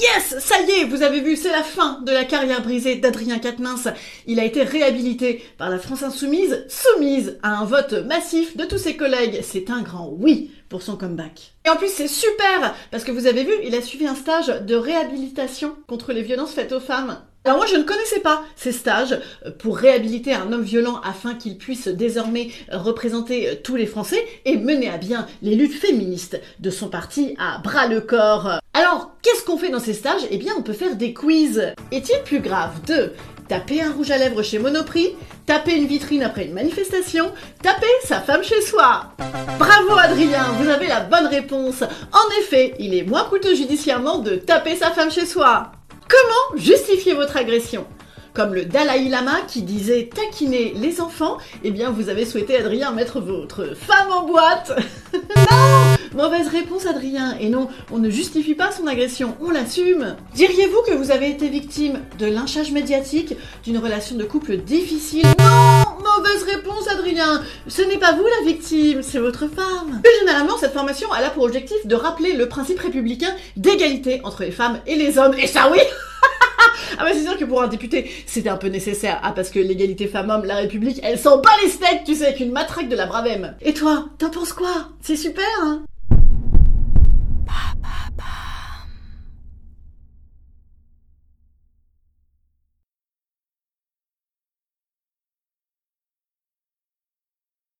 Yes Ça y est, vous avez vu, c'est la fin de la carrière brisée d'Adrien Quatennens. Il a été réhabilité par la France Insoumise, soumise à un vote massif de tous ses collègues. C'est un grand oui pour son comeback. Et en plus, c'est super Parce que vous avez vu, il a suivi un stage de réhabilitation contre les violences faites aux femmes. Alors moi je ne connaissais pas ces stages pour réhabiliter un homme violent afin qu'il puisse désormais représenter tous les Français et mener à bien les luttes féministes de son parti à bras le corps. Alors qu'est-ce qu'on fait dans ces stages? Eh bien on peut faire des quiz. Est-il plus grave de taper un rouge à lèvres chez Monoprix, taper une vitrine après une manifestation, taper sa femme chez soi? Bravo Adrien, vous avez la bonne réponse. En effet, il est moins coûteux judiciairement de taper sa femme chez soi. Comment justifier votre agression? Comme le Dalai Lama qui disait taquiner les enfants, eh bien vous avez souhaité Adrien mettre votre femme en boîte. non Mauvaise réponse Adrien. Et non, on ne justifie pas son agression, on l'assume. Diriez-vous que vous avez été victime de lynchage médiatique, d'une relation de couple difficile? Non Mauvaise réponse Adrien. Ce n'est pas vous la victime, c'est votre femme. Plus généralement, cette formation elle a pour objectif de rappeler le principe républicain d'égalité entre les femmes et les hommes. Et ça oui ah bah c'est sûr que pour un député, c'était un peu nécessaire. Ah parce que l'égalité femmes-hommes, la République, elle sent pas les steaks, tu sais, avec une matraque de la Bravem. Et toi, t'en penses quoi? C'est super, hein?